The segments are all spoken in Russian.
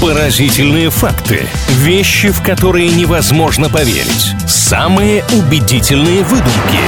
Поразительные факты. Вещи, в которые невозможно поверить. Самые убедительные выдумки.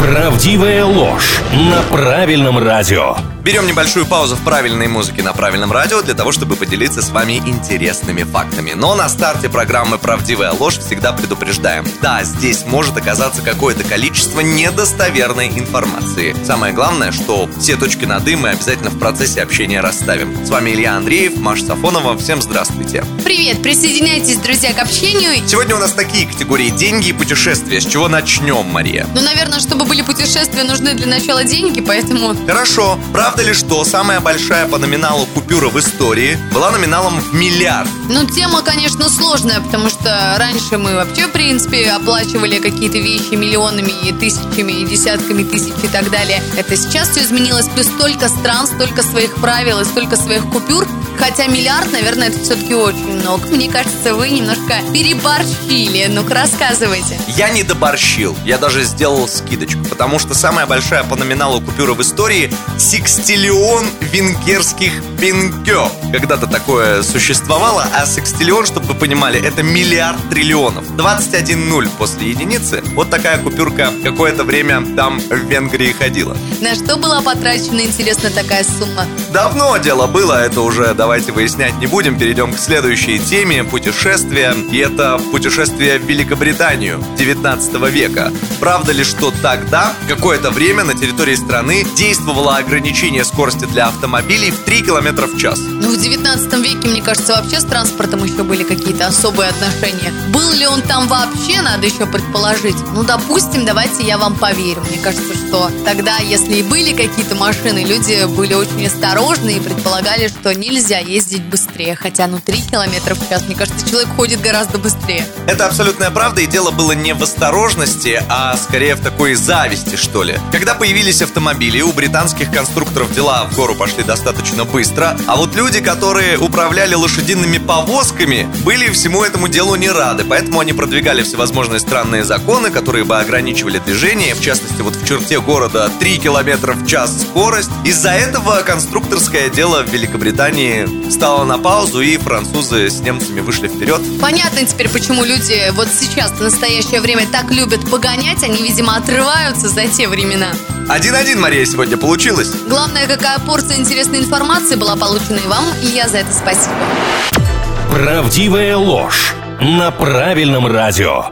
Правдивая ложь на правильном радио. Берем небольшую паузу в правильной музыке на правильном радио для того, чтобы поделиться с вами интересными фактами. Но на старте программы «Правдивая ложь» всегда предупреждаем. Да, здесь может оказаться какое-то количество недостоверной информации. Самое главное, что все точки над «и» мы обязательно в процессе общения расставим. С вами Илья Андреев, Маша Сафонова. Всем здравствуйте. Привет, присоединяйтесь, друзья, к общению. Сегодня у нас такие категории «деньги» и «путешествия». С чего начнем, Мария? Ну, наверное, чтобы были путешествия, нужны для начала деньги, поэтому... Хорошо. Правда ли, что самая большая по номиналу купюра в истории была номиналом в миллиард? Ну, тема, конечно, сложная, потому что раньше мы вообще, в принципе, оплачивали какие-то вещи миллионами и тысячами, и десятками тысяч и так далее. Это сейчас все изменилось, плюс столько стран, столько своих правил и столько своих купюр, Хотя миллиард, наверное, это все-таки очень много. Мне кажется, вы немножко переборщили. Ну-ка, рассказывайте. Я не доборщил. Я даже сделал скидочку. Потому что самая большая по номиналу купюра в истории – секстиллион венгерских пингё. Когда-то такое существовало, а секстиллион, чтобы вы понимали, это миллиард триллионов. 21 нуль после единицы. Вот такая купюрка какое-то время там в Венгрии ходила. На что была потрачена, интересно, такая сумма? Давно дело было, это уже давайте выяснять не будем. Перейдем к следующей теме – путешествия. И это путешествие в Великобританию 19 века. Правда ли, что тогда, какое-то время на территории страны действовало ограничение скорости для автомобилей в 3 км в час? Ну, в 19 веке, мне кажется, вообще с транспортом еще были какие-то особые отношения. Был ли он там вообще, надо еще предположить. Ну, допустим, давайте я вам поверю. Мне кажется, что тогда, если и были какие-то машины, люди были очень осторожны и предполагали, что нельзя ездить быстрее, хотя ну 3 километра в час, мне кажется, человек ходит гораздо быстрее. Это абсолютная правда, и дело было не в осторожности, а скорее в такой зависти, что ли. Когда появились автомобили, у британских конструкторов дела в гору пошли достаточно быстро, а вот люди, которые управляли лошадиными повозками, были всему этому делу не рады, поэтому они продвигали всевозможные странные законы, которые бы ограничивали движение, в частности, вот в черте города 3 километра в час скорость. Из-за этого конструкторское дело в Великобритании стала на паузу, и французы с немцами вышли вперед. Понятно теперь, почему люди вот сейчас, в настоящее время, так любят погонять. Они, видимо, отрываются за те времена. Один-один, Мария, сегодня получилось. Главное, какая порция интересной информации была получена и вам, и я за это спасибо. Правдивая ложь на правильном радио.